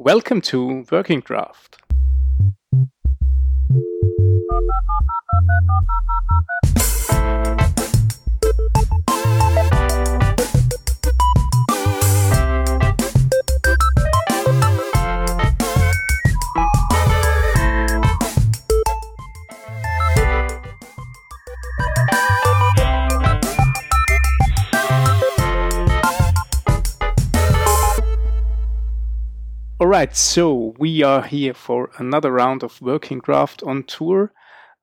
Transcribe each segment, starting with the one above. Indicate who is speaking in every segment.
Speaker 1: welcome to Working Draft. Right, so we are here for another round of Working Draft on tour.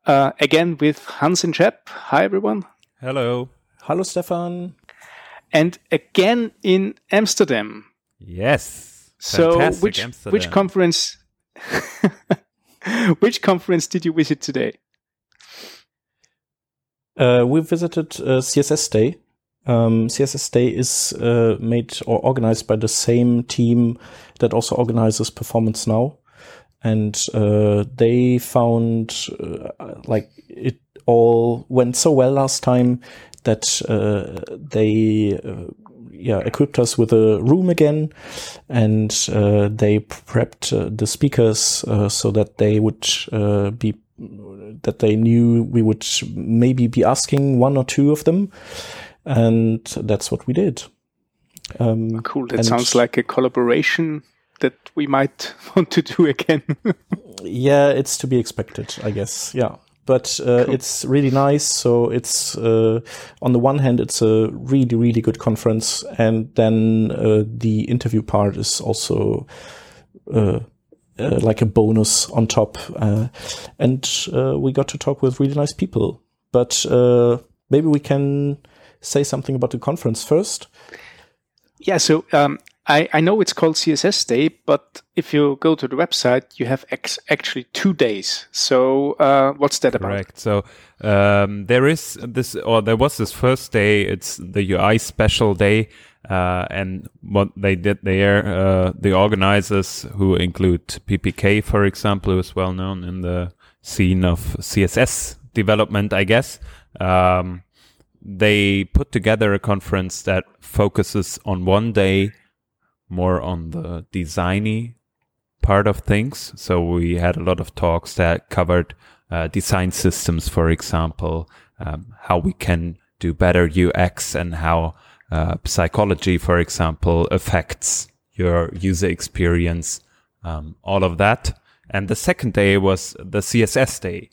Speaker 1: Uh, again with Hans and Shep. Hi, everyone.
Speaker 2: Hello.
Speaker 3: Hello, Stefan.
Speaker 1: And again in Amsterdam.
Speaker 2: Yes.
Speaker 1: So,
Speaker 2: Fantastic
Speaker 1: which
Speaker 2: Amsterdam.
Speaker 1: which conference? which conference did you visit today?
Speaker 3: Uh, we visited uh, CSS Day. Um, CSS Day is uh, made or organized by the same team that also organizes Performance Now, and uh, they found uh, like it all went so well last time that uh, they uh, yeah equipped us with a room again, and uh, they prepped the speakers so that they would be that they knew we would maybe be asking one or two of them, and that's what we did. Um,
Speaker 1: Cool. That sounds like a collaboration that we might want to do again.
Speaker 3: yeah, it's to be expected, I guess. Yeah. But uh,
Speaker 1: Cool.
Speaker 3: it's really nice. So it's uh, on the one hand, it's a really, really good conference, and then uh, the interview part is also uh, uh, like a bonus on top. Uh, and uh, we got to talk with really nice people. But uh, maybe we can say something about the conference first.
Speaker 1: yeah. So um, I I know it's called CSS Day, but if you go to the website, you have ex- actually two days. So uh, what's that about?
Speaker 2: Correct. So um, there is this, or there was this first day. It's the UI special day, uh, and what they did there, uh, the organizers, who include PPK, for example, who is well known in the scene of CSS development, I guess. Um, they put together a conference that focuses on one day more on the designy part of things. So we had a lot of talks that covered uh, design systems, for example, um, how we can do better UX and how uh, psychology, for example, affects your user experience, um, all of that. And the second day was the CSS day.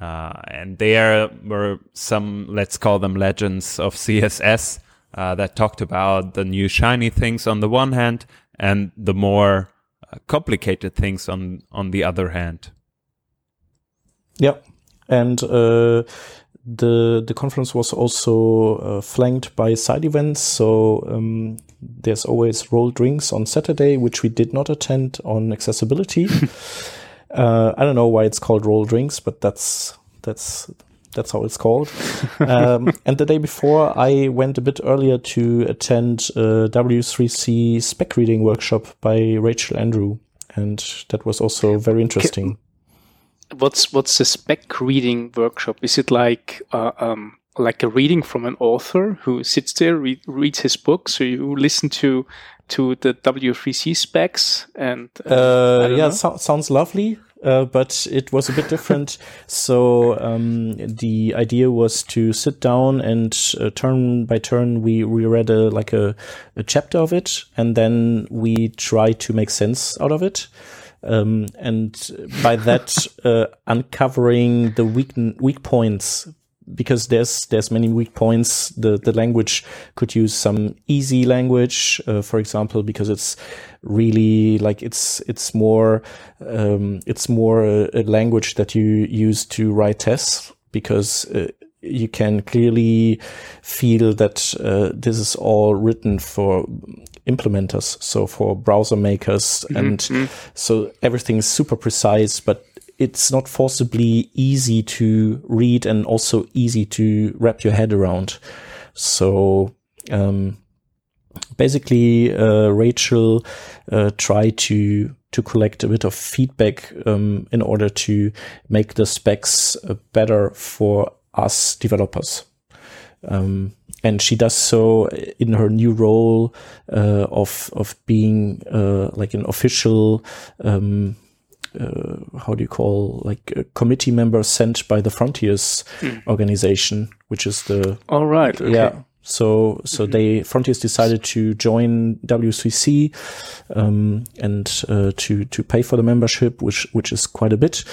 Speaker 2: Uh, and there were some, let's call them legends of CSS uh, that talked about the new shiny things on the one hand and the more uh, complicated things on on the other hand.
Speaker 3: Yeah, and uh, the the conference was also uh, flanked by side events. So um, there's always roll drinks on Saturday, which we did not attend on accessibility. uh, I don't know why it's called roll drinks, but that's that's that's how it's called. um, and the day before, I went a bit earlier to attend a W3C spec reading workshop by Rachel Andrew, and that was also very interesting.
Speaker 1: What's what's the spec reading workshop? Is it like uh, um, like a reading from an author who sits there read, reads his book? So you listen to to the W3C specs and uh,
Speaker 3: Uh, yeah, so- sounds lovely. Uh, but it was a bit different. so um, the idea was to sit down and uh, turn by turn we we read a like a, a chapter of it, and then we try to make sense out of it. Um, and by that, uh, uncovering the weak weak points because there's there's many weak points. The the language could use some easy language, uh, for example, because it's really like it's it's more um, it's more a, a language that you use to write tests because. Uh, you can clearly feel that uh, this is all written for implementers, so for browser makers, and so everything is super precise, but it's not forcibly easy to read and also easy to wrap your head around. So um, basically, uh, Rachel uh, tried to to collect a bit of feedback um, in order to make the specs uh, better for us developers. Um, and she does so in her new role uh, of of being uh, like an official um, how do you call like a committee member sent by the Fronteers organization, which is the
Speaker 1: All right. Okay.
Speaker 3: yeah. So so they Fronteers decided to join WCC um, and uh, to to pay for the membership, which which is quite a bit.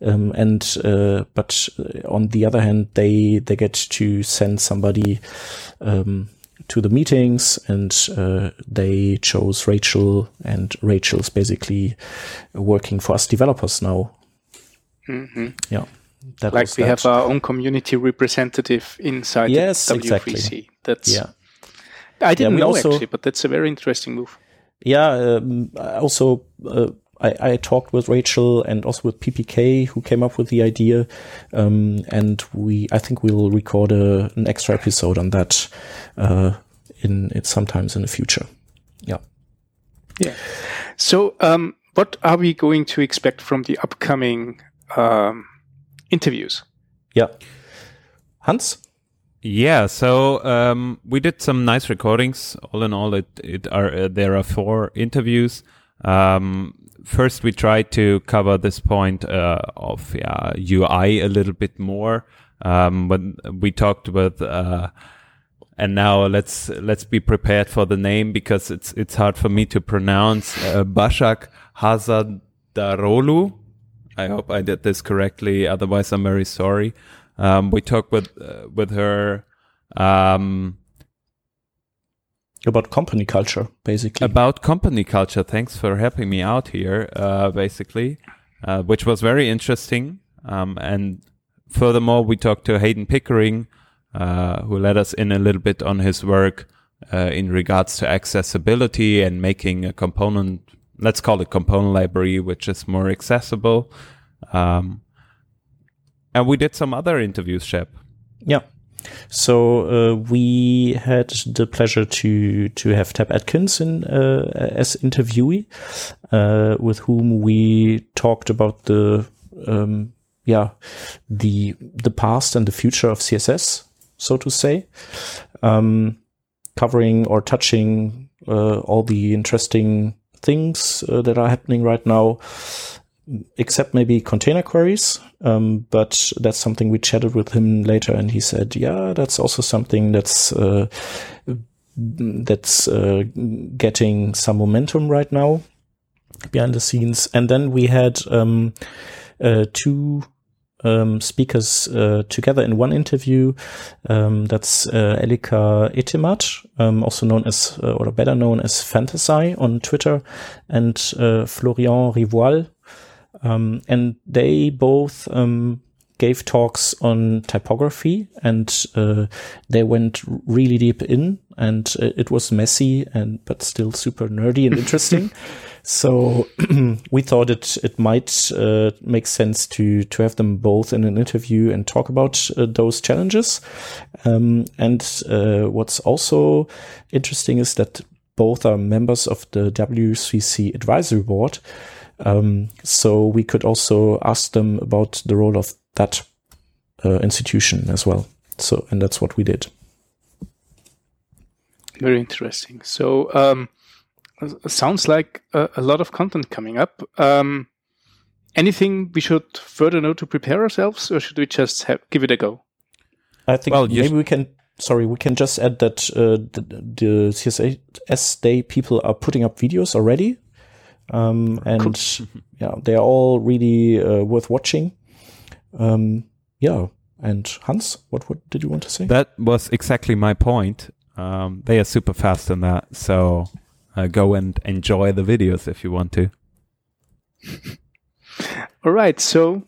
Speaker 3: Um, and uh, but on the other hand, they they get to send somebody um, to the meetings, and uh, they chose Rachel, and Rachel's basically working for us developers now. Yeah. That
Speaker 1: Mm-hmm. Like we
Speaker 3: that.
Speaker 1: have our own community representative inside
Speaker 3: Yes,
Speaker 1: the
Speaker 3: exactly.
Speaker 1: W3C. That's
Speaker 3: yeah.
Speaker 1: I didn't
Speaker 3: we
Speaker 1: know
Speaker 3: also-
Speaker 1: actually, but that's a very interesting move.
Speaker 3: yeah um, also uh, I, I talked with rachel and also with ppk who came up with the idea um, and we i think we'll record a, an extra episode on that uh, in it sometimes in the future yeah
Speaker 1: Yeah. So, um, what are we going to expect from the upcoming um, interviews?
Speaker 3: yeah hans
Speaker 2: Yeah, so um, we did some nice recordings. All in all, it it are uh, there are four interviews. Um, first, we tried to cover this point uh, of yeah, UI a little bit more. Um, when we talked with, uh, and now let's let's be prepared for the name because it's it's hard for me to pronounce. Uh, Bashak Hazadarolu. I hope I did this correctly. Otherwise, I'm very sorry. Um, we talked with uh, with her um,
Speaker 3: about company culture basically
Speaker 2: about company culture. Thanks for helping me out here, uh, basically, uh, which was very interesting. Um, and furthermore, we talked to Heydon Pickering, uh, who let us in a little bit on his work uh, in regards to accessibility and making a component, let's call it component library, which is more accessible. Um, and we did some other interviews, Shep.
Speaker 3: Yeah. So uh, we had the pleasure to to have Tab Atkins in uh, as interviewee, uh, with whom we talked about the um, yeah the the past and the future of CSS, so to say, um, covering or touching uh, all the interesting things uh, that are happening right now except maybe container queries. Um, but that's something we chatted with him later, and he said, "Yeah, that's also something that's uh, that's uh, getting some momentum right now behind the scenes." And then we had um, uh, two. Um, speakers uh, together in one interview. Um, that's uh, Elika Etemad, um, also known as, uh, or better known as fantasai on Twitter, and Florian Rivoal, um, and they both um, gave talks on typography, and uh, they went really deep in, and uh, it was messy and but still super nerdy and interesting. so we thought it it might uh, make sense to to have them both in an interview and talk about uh, those challenges. Um, and uh, what's also interesting is that both are members of the WCC advisory board. Um, so we could also ask them about the role of that uh, institution as well. So, and that's what we did.
Speaker 1: Very interesting. So, um, sounds like a, a lot of content coming up. Um, anything we should further know to prepare ourselves, or should we just have, give it a go?
Speaker 3: I think
Speaker 2: Well,
Speaker 3: maybe we can. Sorry, we can just add that uh, the, the CSS Day people are putting up videos already, um, and yeah, they are all really uh, worth watching. Um, yeah, and Hans, what what did you want to say?
Speaker 2: That was exactly my point. Um, they are super fast in that, so uh, go and enjoy the videos if you want to.
Speaker 1: All right. So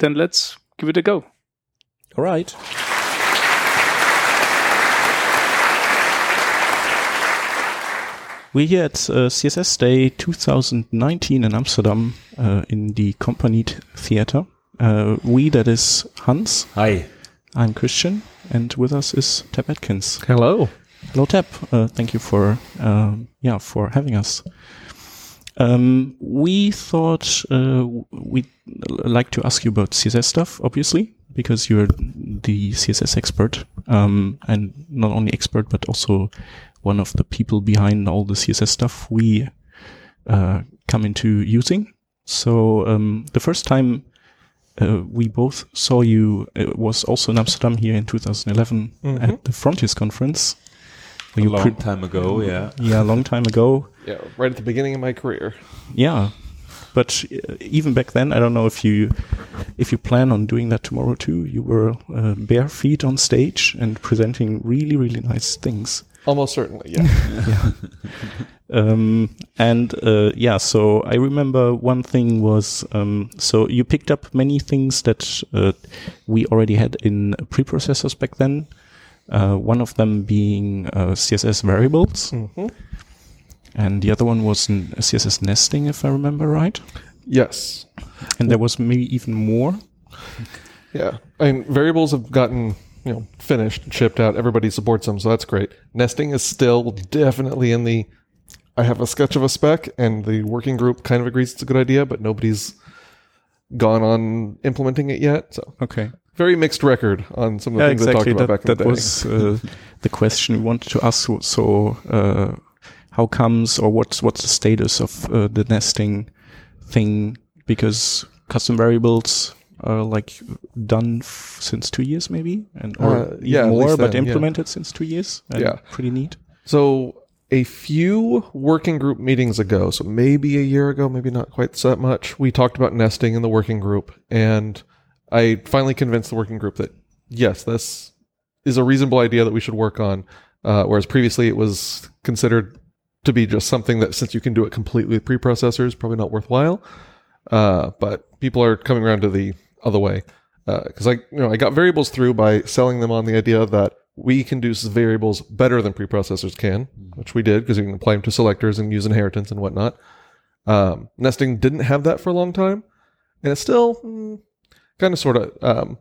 Speaker 1: then let's give it a go.
Speaker 3: All right. We're here at uh, CSS Day 2019 in Amsterdam uh, in the Company Theater. Uh, we, that is Hans.
Speaker 2: Hi.
Speaker 3: I'm Christian, and with us is Tab Atkins.
Speaker 4: Hello.
Speaker 3: Hello, Tab. Uh, thank you for um, yeah for having us. Um, we thought uh, we'd like to ask you about CSS stuff, obviously, because you're the CSS expert um, and not only expert but also one of the people behind all the CSS stuff we uh, come into using. So um, the first time uh, we both saw you it was also in Amsterdam here in 2011 at the Fronteers conference.
Speaker 2: A
Speaker 3: you
Speaker 2: long
Speaker 3: pre-
Speaker 2: time ago, yeah.
Speaker 3: yeah, a long time ago.
Speaker 4: Yeah, right at the beginning of my career.
Speaker 3: Yeah, but uh, even back then, I don't know if you if you plan on doing that tomorrow too. You were uh, bare feet on stage and presenting really really nice things.
Speaker 4: Almost certainly, yeah.
Speaker 3: Um, and uh, yeah, so I remember one thing was um, so you picked up many things that uh, we already had in preprocessors back then. Uh, one of them being uh, CSS variables,
Speaker 4: hmm
Speaker 3: and the other one was CSS nesting, if I remember right.
Speaker 4: Yes.
Speaker 3: And there was maybe even more.
Speaker 4: Yeah. I mean, variables have gotten, you know, finished, shipped out. Everybody supports them, so that's great. Nesting is still definitely in the I have a sketch of a spec and the working group kind of agrees it's a good idea, but nobody's gone on implementing it yet. So
Speaker 3: Okay.
Speaker 4: very mixed record on some of the
Speaker 3: Yeah,
Speaker 4: things
Speaker 3: exactly.
Speaker 4: I talked about
Speaker 3: That,
Speaker 4: back in
Speaker 3: that
Speaker 4: the day.
Speaker 3: was uh, the question we wanted to ask. So, so uh, how comes or what's what's the status of uh, the nesting thing? Because custom variables are like done f- since two years, maybe, and or
Speaker 4: Uh,
Speaker 3: even
Speaker 4: yeah,
Speaker 3: more, but
Speaker 4: then, yeah.
Speaker 3: implemented since two years. and
Speaker 4: Yeah.
Speaker 3: pretty neat.
Speaker 4: So a few working group meetings ago, so maybe a year ago, maybe not quite that much, we talked about nesting in the working group, and I finally convinced the working group that yes, this is a reasonable idea that we should work on. Uh, whereas previously it was considered to be just something that since you can do it completely with preprocessors, probably not worthwhile. Uh, but people are coming around to the other way because I, you know, I got variables through by selling them on the idea that we can do variables better than preprocessors can, which we did because you can apply them to selectors and use inheritance and whatnot. Um, nesting didn't have that for a long time, and it's still kind of sort of um,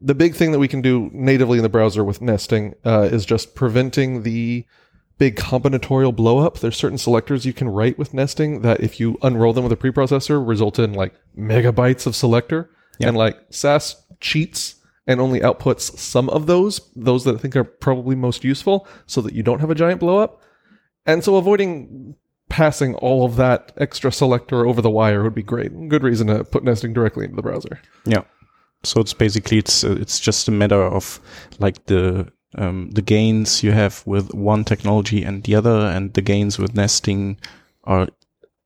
Speaker 4: the big thing that we can do natively in the browser with nesting uh, is just preventing the big combinatorial blowup. There's certain selectors you can write with nesting that if you unroll them with a preprocessor result in like megabytes of selector and like Sass cheats and only outputs some of those, those that I think are probably most useful so that you don't have a giant blowup. And so avoiding passing all of that extra selector over the wire would be great. Good reason to put nesting directly into the browser.
Speaker 3: Yeah. So it's basically it's uh, it's just a matter of like the um, the gains you have with one technology and the other, and the gains with nesting are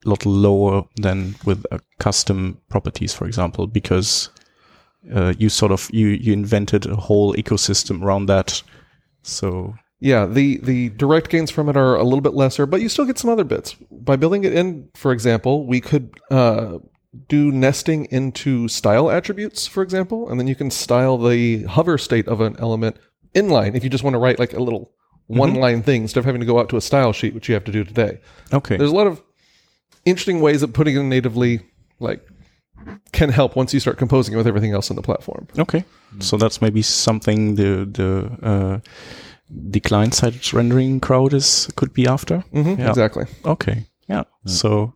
Speaker 3: lot lower than with uh, custom properties, for example, because uh, you sort of you you invented a whole ecosystem around that. So
Speaker 4: Yeah, the the direct gains from it are a little bit lesser, but you still get some other bits. By building it in, for example, we could uh, do nesting into style attributes, for example, and then you can style the hover state of an element inline if you just want to write like a little one line thing instead of having to go out to a style sheet, which you have to do today.
Speaker 3: okay,
Speaker 4: There's a lot of interesting ways that putting it in natively like can help once you start composing it with everything else in the platform.
Speaker 3: okay. So that's maybe something the the uh, the client side rendering crowd is could be after.
Speaker 4: hmm
Speaker 3: Yeah.
Speaker 4: Exactly.
Speaker 3: Okay. Yeah. So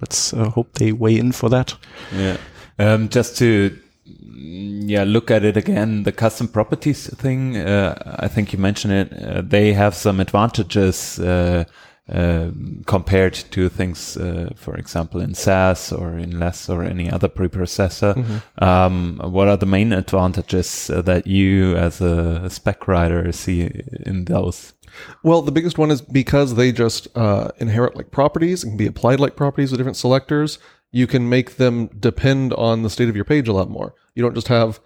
Speaker 3: let's uh, hope they weigh in for that.
Speaker 2: Yeah. Um, just to yeah look at it again, the custom properties thing. Uh, I think you mentioned it. Uh, they have some advantages uh, uh, compared to things, uh, for example, in Sass or in LESS or any other preprocessor. Um, what are the main advantages uh, that you, as a spec writer, see in those?
Speaker 4: Well, the biggest one is because they just uh, inherit like properties and can be applied like properties with different selectors. You can make them depend on the state of your page a lot more. You don't just have.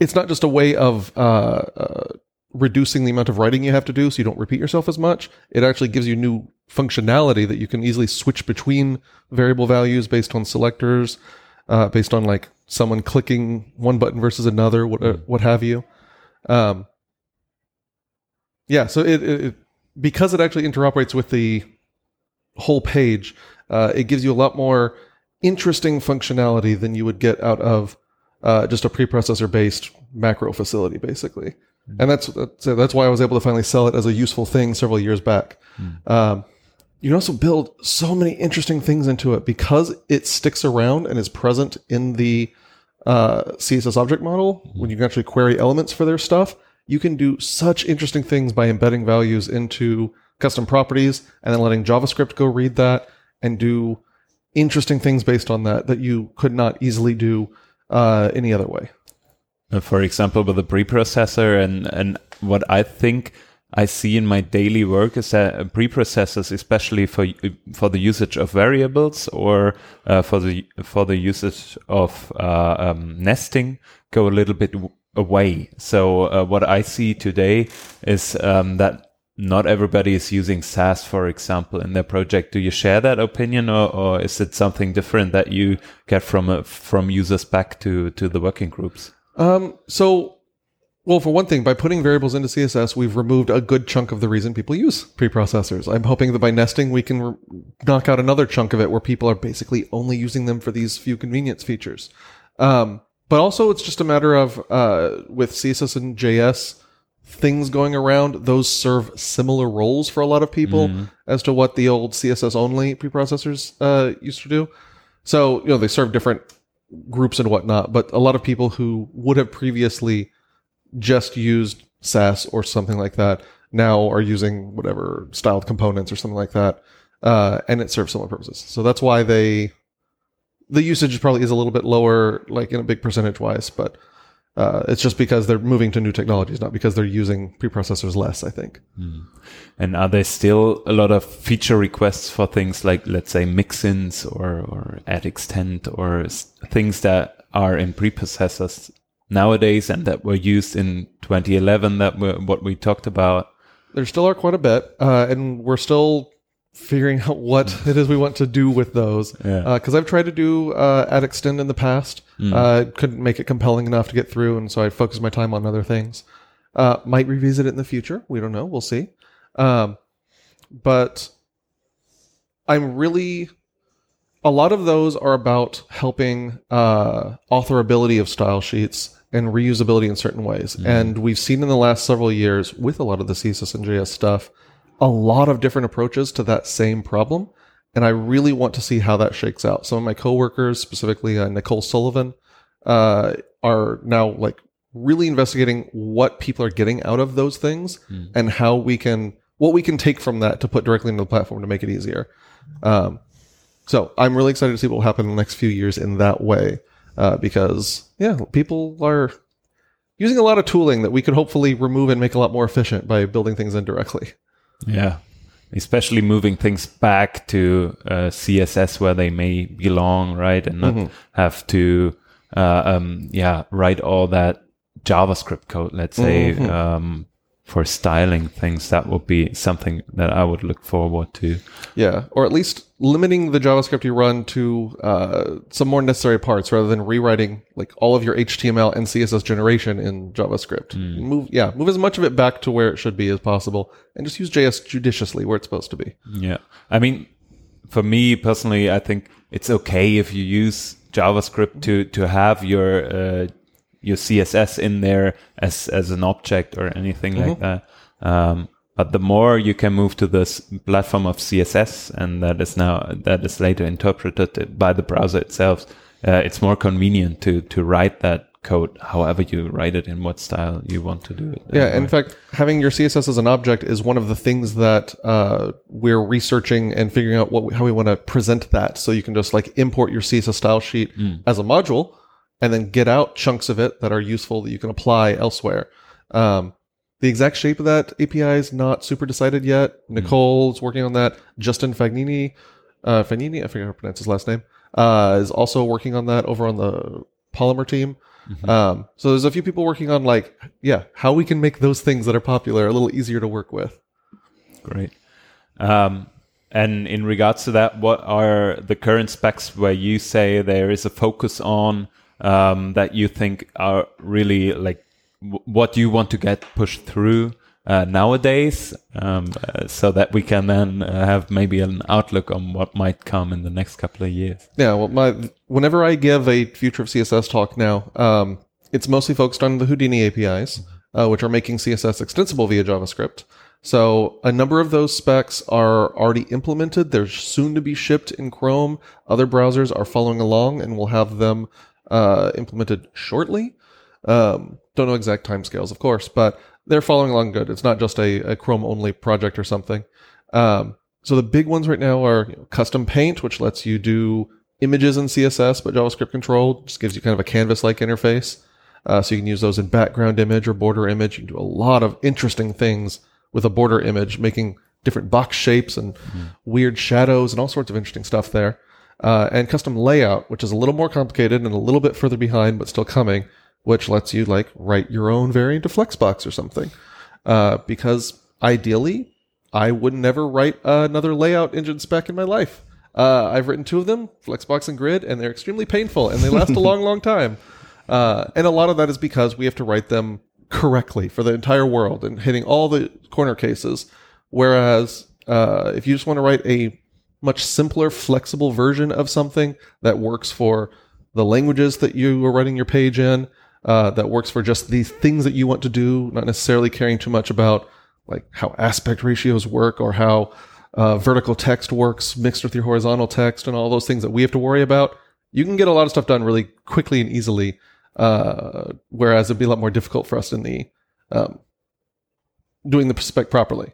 Speaker 4: It's not just a way of uh, uh, reducing the amount of writing you have to do, so you don't repeat yourself as much. It actually gives you new functionality that you can easily switch between variable values based on selectors, uh, based on like someone clicking one button versus another, what uh, what have you. Um, yeah, so it, it, it because it actually interoperates with the whole page, uh, it gives you a lot more interesting functionality than you would get out of uh, just a preprocessor based macro facility, basically. And that's that's that's why I was able to finally sell it as a useful thing several years back. Um, you can also build so many interesting things into it because it sticks around and is present in the uh, CSS object model when you can actually query elements for their stuff. you can do such interesting things by embedding values into custom properties and then letting JavaScript go read that and do interesting things based on that that you could not easily do uh, any other way.
Speaker 2: Uh, for example, with the preprocessor and and what I think I see in my daily work is that preprocessors, especially for for the usage of variables or uh, for the for the usage of uh, um, nesting, go a little bit away. So uh, what I see today is um, that not everybody is using Sass, for example, in their project. Do you share that opinion, or, or is it something different that you get from uh, from users back to to the working groups?
Speaker 4: Um, so, well, for one thing, by putting variables into CSS, we've removed a good chunk of the reason people use preprocessors. I'm hoping that by nesting, we can re- knock out another chunk of it where people are basically only using them for these few convenience features. Um, but also, it's just a matter of uh, with CSS and JS things going around, those serve similar roles for a lot of people
Speaker 2: Mm-hmm.
Speaker 4: as to what the old CSS only preprocessors uh, used to do. So, you know, they serve different groups and whatnot, but a lot of people who would have previously just used Sass or something like that now are using whatever styled components or something like that. Uh, and it serves similar purposes. So that's why they, the usage probably is a little bit lower, like in a big percentage wise, but uh, it's just because they're moving to new technologies, not because they're using preprocessors less, I think.
Speaker 2: And are there still a lot of feature requests for things like, let's say, mixins or, or add extend or things that are in preprocessors nowadays and that were used in 2011 that were what we talked about?
Speaker 4: There still are quite a bit, uh, and we're still figuring out what it is we want to do with those.
Speaker 2: Yeah.
Speaker 4: Because I've tried to do uh, add extend in the past, uh, couldn't make it compelling enough to get through, and so I focused my time on other things. Uh, might revisit it in the future. We don't know. We'll see. Um, but I'm really a lot of those are about helping uh, authorability of style sheets and reusability in certain ways. And we've seen in the last several years with a lot of the CSS and JS stuff, a lot of different approaches to that same problem. And I really want to see how that shakes out. Some of my coworkers, specifically uh, Nicole Sullivan, uh, are now like really investigating what people are getting out of those things and how we can, what we can take from that to put directly into the platform to make it easier. Um, so I'm really excited to see what will happen in the next few years in that way, uh, because yeah, people are using a lot of tooling that we could hopefully remove and make a lot more efficient by building things indirectly.
Speaker 2: Yeah. Especially moving things back to uh, CSS where they may belong, right? And not have to, uh, um, yeah, write all that JavaScript code, let's say, um, for styling things. That would be something that I would look forward to.
Speaker 4: Yeah, or at least limiting the JavaScript you run to uh, some more necessary parts rather than rewriting like all of your HTML and CSS generation in JavaScript. Move, yeah, move as much of it back to where it should be as possible, and just use JS judiciously where it's supposed to be.
Speaker 2: Yeah. I mean, for me personally, I think it's okay if you use JavaScript to, to have your, uh, your CSS in there as, as an object or anything like that. Um, but the more you can move to this platform of CSS, and that is now, that is later interpreted by the browser itself, uh, it's more convenient to, to write that code however you write it in what style you want to do it.
Speaker 4: Yeah, in fact, having your CSS as an object is one of the things that uh, we're researching and figuring out what how we want to present that. So you can just like import your CSS style sheet as a module, and then get out chunks of it that are useful that you can apply elsewhere. Um, the exact shape of that API is not super decided yet. Nicole's working on that. Justin Fagnani, uh, Fagnini, I forget how to pronounce his last name, uh, is also working on that over on the Polymer team. Um, so there's a few people working on like, yeah, how we can make those things that are popular a little easier to work with.
Speaker 2: Great. Um, and in regards to that, what are the current specs where you say there is a focus on um, that you think are really like what you want to get pushed through uh, nowadays, um, uh, so that we can then uh, have maybe an outlook on what might come in the next couple of years?
Speaker 4: Yeah, well, my whenever I give a future of CSS talk now, um, it's mostly focused on the Houdini APIs, uh, which are making CSS extensible via JavaScript. So a number of those specs are already implemented. They're soon to be shipped in Chrome. Other browsers are following along, and we'll have them uh, implemented shortly. Um, don't know exact timescales, of course, but they're following along good. It's not just a, a Chrome only project or something. Um, so the big ones right now are you know, custom paint, which lets you do images in CSS, but JavaScript controlled. Just gives you kind of a canvas like interface. Uh, so you can use those in background image or border image. You can do a lot of interesting things with a border image, making different box shapes and weird shadows and all sorts of interesting stuff there. Uh, and custom layout, which is a little more complicated and a little bit further behind, but still coming, which lets you like write your own variant of Flexbox or something. Uh, because ideally, I would never write another layout engine spec in my life. Uh, I've written two of them, Flexbox and Grid, and they're extremely painful and they last a long, long time. Uh, and a lot of that is because we have to write them correctly for the entire world and hitting all the corner cases. Whereas uh, if you just want to write a much simpler, flexible version of something that works for the languages that you are writing your page in, uh, that works for just the things that you want to do, not necessarily caring too much about like how aspect ratios work or how uh, vertical text works mixed with your horizontal text and all those things that we have to worry about. You can get a lot of stuff done really quickly and easily, uh, whereas it'd be a lot more difficult for us in the um, doing the spec properly.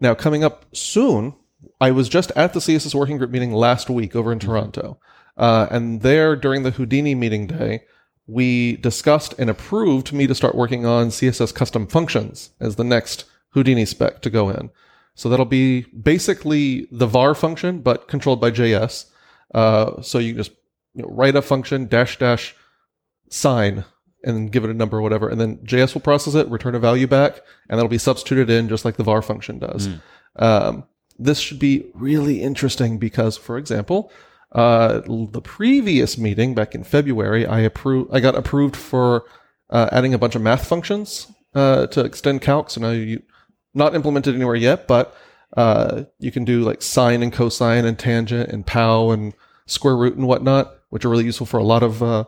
Speaker 4: Now, coming up soon, I was just at the CSS working group meeting last week over in Toronto. Uh, and there, during the Houdini meeting day, we discussed and approved me to start working on CSS custom functions as the next Houdini spec to go in. So that'll be basically the var function, but controlled by JS. Uh, so you just you know, write a function dash dash sign and give it a number or whatever, and then JS will process it, return a value back, and that'll be substituted in just like the var function does. Um, this should be really interesting because, for example, uh, the previous meeting back in February, I approved, I got approved for uh, adding a bunch of math functions uh, to extend calc. So now you not implemented anywhere yet, but uh, you can do like sine and cosine and tangent and pow and square root and whatnot, which are really useful for a lot of uh,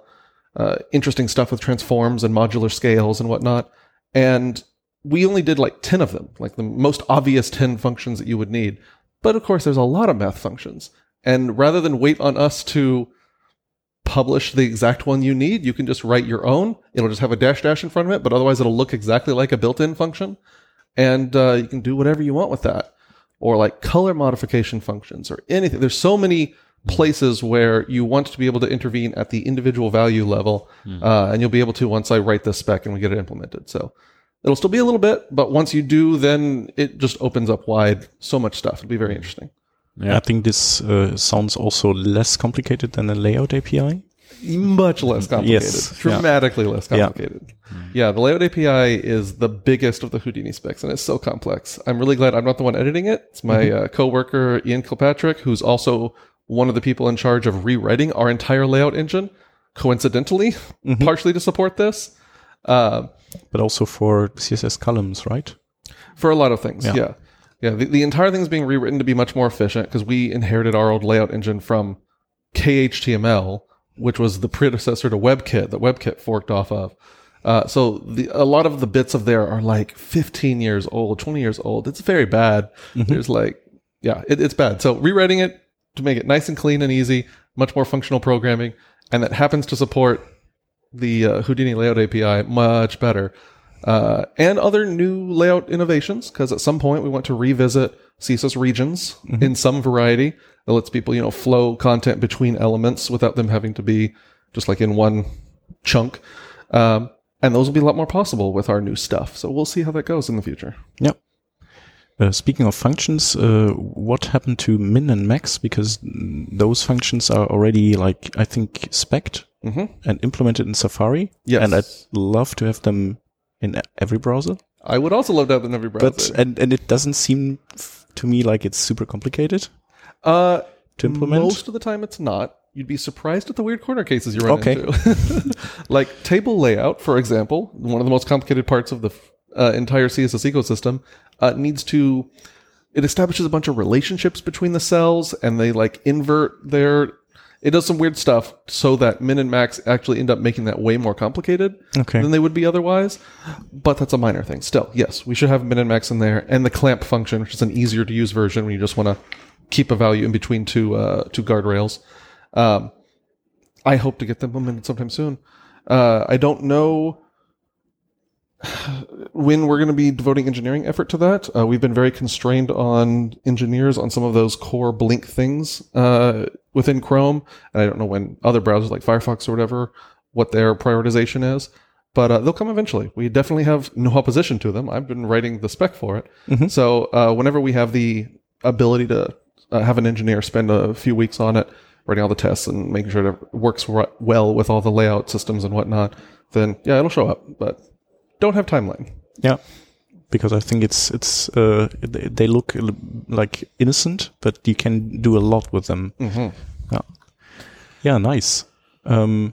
Speaker 4: uh, interesting stuff with transforms and modular scales and whatnot. And we only did like 10 of them, like the most obvious 10 functions that you would need. But of course, there's a lot of math functions. And rather than wait on us to publish the exact one you need, you can just write your own. It'll just have a dash dash in front of it, but otherwise it'll look exactly like a built in function. And uh, you can do whatever you want with that. Or like color modification functions or anything. There's so many places where you want to be able to intervene at the individual value level. Uh, and you'll be able to once I write this spec and we get it implemented. So it'll still be a little bit, but once you do, then it just opens up wide so much stuff. It'll be very interesting.
Speaker 2: Yeah.
Speaker 3: I think this uh, sounds also less complicated than a layout API.
Speaker 4: much less complicated,
Speaker 3: Yes, yeah.
Speaker 4: dramatically less complicated. Yeah. yeah, the layout API is the biggest of the Houdini specs, and it's so complex. I'm really glad I'm not the one editing it. It's my uh, coworker Ian Kilpatrick, who's also one of the people in charge of rewriting our entire layout engine. Coincidentally, partially to support this. Uh,
Speaker 3: But also for CSS columns, right?
Speaker 4: for a lot of things.
Speaker 3: Yeah.
Speaker 4: Yeah. Yeah. The, the entire thing is being rewritten to be much more efficient because we inherited our old layout engine from KHTML, which was the predecessor to WebKit that WebKit forked off of. Uh, so the, a lot of the bits of there are like 15 years old, 20 years old. It's very bad. There's like, yeah, it, it's bad. So rewriting it to make it nice and clean and easy, much more functional programming, and that happens to support the uh, Houdini layout API much better. Uh, and other new layout innovations, because at some point we want to revisit CSS regions in some variety that lets people, you know, flow content between elements without them having to be just like in one chunk. Um, and those will be a lot more possible with our new stuff. So we'll see how that goes in the future.
Speaker 3: Yeah. Uh, speaking of functions, uh, what happened to min and max? Because those functions are already like I think spec'd
Speaker 4: hmm
Speaker 3: and implemented in Safari.
Speaker 4: Yes.
Speaker 3: and I'd love to have them in every browser.
Speaker 4: I would also love to have them in every browser.
Speaker 3: But and and it doesn't seem f- to me like it's super complicated
Speaker 4: uh,
Speaker 3: to implement.
Speaker 4: Most of the time, it's not. You'd be surprised at the weird corner cases you run
Speaker 3: Okay.
Speaker 4: into. like table layout, for example, one of the most complicated parts of the uh, entire CSS ecosystem, uh, needs to. It establishes a bunch of relationships between the cells, and they like invert their. It does some weird stuff so that min and max actually end up making that way more complicated
Speaker 3: Okay.
Speaker 4: than they would be otherwise. But that's a minor thing. Still, yes, we should have min and max in there, and the clamp function, which is an easier to use version when you just want to keep a value in between two uh, two guardrails. Um, I hope to get them implemented sometime soon. Uh, I don't know when we're going to be devoting engineering effort to that. Uh, we've been very constrained on engineers on some of those core Blink things uh, within Chrome. And I don't know when other browsers like Firefox or whatever what their prioritization is, but uh, they'll come eventually. We definitely have no opposition to them. I've been writing the spec for it.
Speaker 3: Mhm.
Speaker 4: So uh, whenever we have the ability to uh, have an engineer spend a few weeks on it, writing all the tests and making sure it works well with all the layout systems and whatnot, then yeah, it'll show up. But don't have timeline.
Speaker 3: Yeah, because I think it's it's uh, they look like innocent, but you can do a lot with them.
Speaker 4: Mm-hmm.
Speaker 3: Yeah, nice. Um,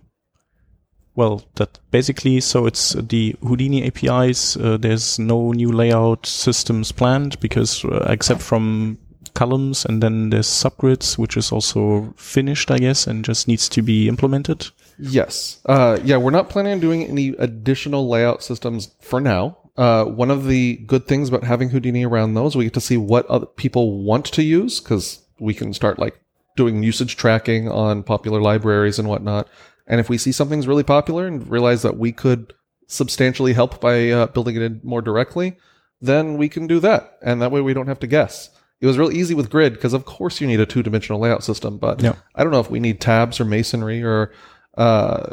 Speaker 3: well, that basically so it's the Houdini APIs. Uh, there's no new layout systems planned because uh, except from columns and then there's subgrids, which is also finished, I guess, and just needs to be implemented.
Speaker 4: Yes. Uh, yeah, we're not planning on doing any additional layout systems for now. Uh, one of the good things about having Houdini around those, we get to see what other people want to use because we can start like doing usage tracking on popular libraries and whatnot. And if we see something's really popular and realize that we could substantially help by uh, building it in more directly, then we can do that. And that way we don't have to guess. It was real easy with grid because of course you need a two dimensional layout system, but
Speaker 3: Yeah.
Speaker 4: I don't know if we need tabs or masonry or uh,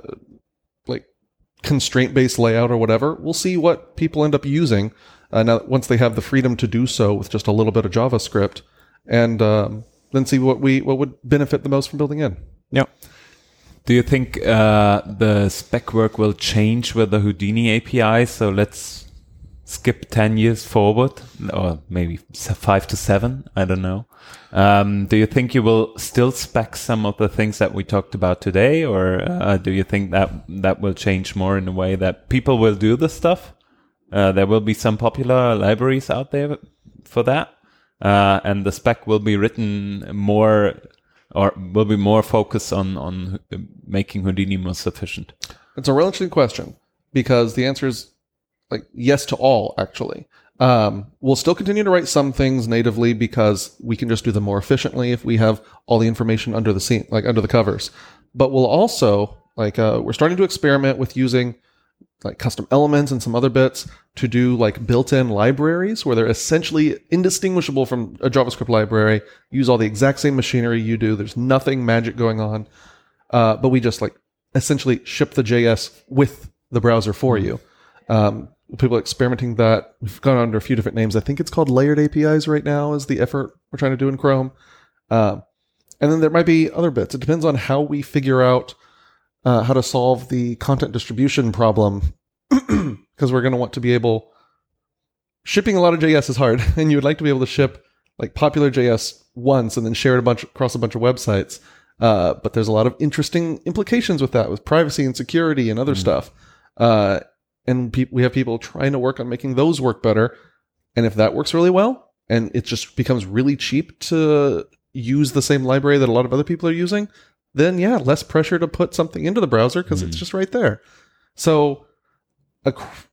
Speaker 4: like constraint based layout or whatever. We'll see what people end up using uh, now once they have the freedom to do so with just a little bit of JavaScript, and um, then see what we what would benefit the most from building in.
Speaker 3: Yeah.
Speaker 2: Do you think uh, the spec work will change with the Houdini API? So let's skip 10 years forward, or maybe five to seven. I don't know. Um, do you think you will still spec some of the things that we talked about today, or uh, do you think that that will change more in a way that people will do the stuff? Uh, there will be some popular libraries out there for that, uh, and the spec will be written more or will be more focused on on making Houdini more sufficient.
Speaker 4: It's a real interesting question because the answer is like yes to all. Actually, um, we'll still continue to write some things natively because we can just do them more efficiently if we have all the information under the scene, like under the covers. But we'll also like uh, we're starting to experiment with using like custom elements and some other bits to do like built-in libraries where they're essentially indistinguishable from a JavaScript library. Use all the exact same machinery you do. There's nothing magic going on, uh, but we just like essentially ship the JS with the browser for you. Um, people are experimenting that. We've gone under a few different names. I think it's called layered APIs right now. Is the effort we're trying to do in Chrome, um, and then there might be other bits. It depends on how we figure out uh, how to solve the content distribution problem because we're going to want to be able shipping a lot of JS is hard, and you would like to be able to ship like popular JS once and then share it a bunch across a bunch of websites. Uh, but there's a lot of interesting implications with that, with privacy and security and other stuff. Uh, and pe- we have people trying to work on making those work better. And if that works really well, and it just becomes really cheap to use the same library that a lot of other people are using, then yeah, less pressure to put something into the browser because it's mm. just right there. So,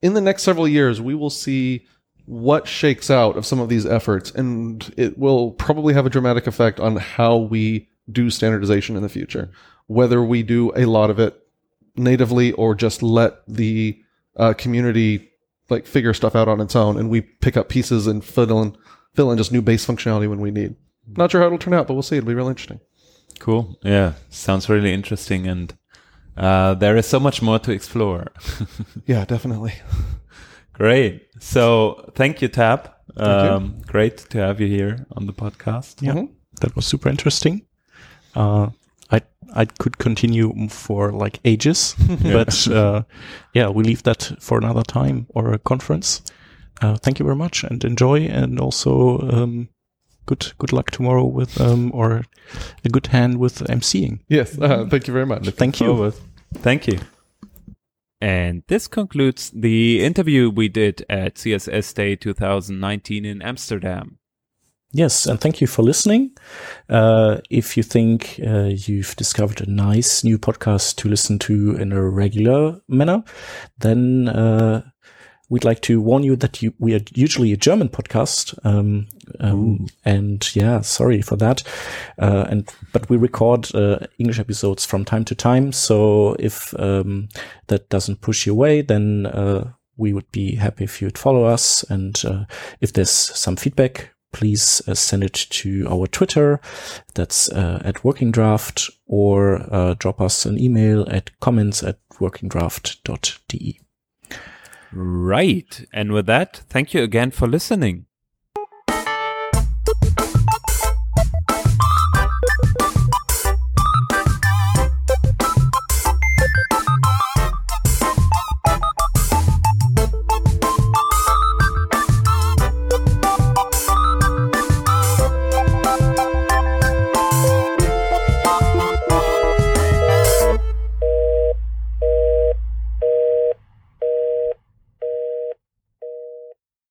Speaker 4: in the next several years, we will see what shakes out of some of these efforts, and it will probably have a dramatic effect on how we do standardization in the future. Whether we do a lot of it natively or just let the uh, community like figure stuff out on its own, and we pick up pieces and fill in fill in just new base functionality when we need. Not sure how it'll turn out, but we'll see. It'll be really interesting.
Speaker 2: Cool. Yeah, sounds really interesting, and uh, there is so much more to explore.
Speaker 4: Yeah, definitely.
Speaker 2: Great. So thank you, Tab.
Speaker 4: you.
Speaker 2: Um, great to have you here on the podcast.
Speaker 3: Yeah.
Speaker 4: Mhm.
Speaker 3: that was super interesting. Uh, I I could continue for like ages, but uh, yeah, we leave that for another time or a conference. Uh, thank you very much and enjoy, and also um, good good luck tomorrow with um, or a good hand with emceeing.
Speaker 4: Yes. Uh, thank you very much.
Speaker 3: Thank you.
Speaker 2: Thank you. And this concludes the interview we did at CSS Day 2019 in Amsterdam.
Speaker 3: Yes, and thank you for listening. Uh, if you think uh, you've discovered a nice new podcast to listen to in a regular manner, then uh, we'd like to warn you that you, we are usually a German podcast. Um, um, and yeah, sorry for that. Uh, and but we record uh, English episodes from time to time. So if um, that doesn't push you away, then uh, we would be happy if you'd follow us. And uh, if there's some feedback, please uh, send it to our Twitter. That's uh, at Working Draft or uh, drop us an email at comments at workingdraft.de.
Speaker 2: Right. And with that, thank you again for listening.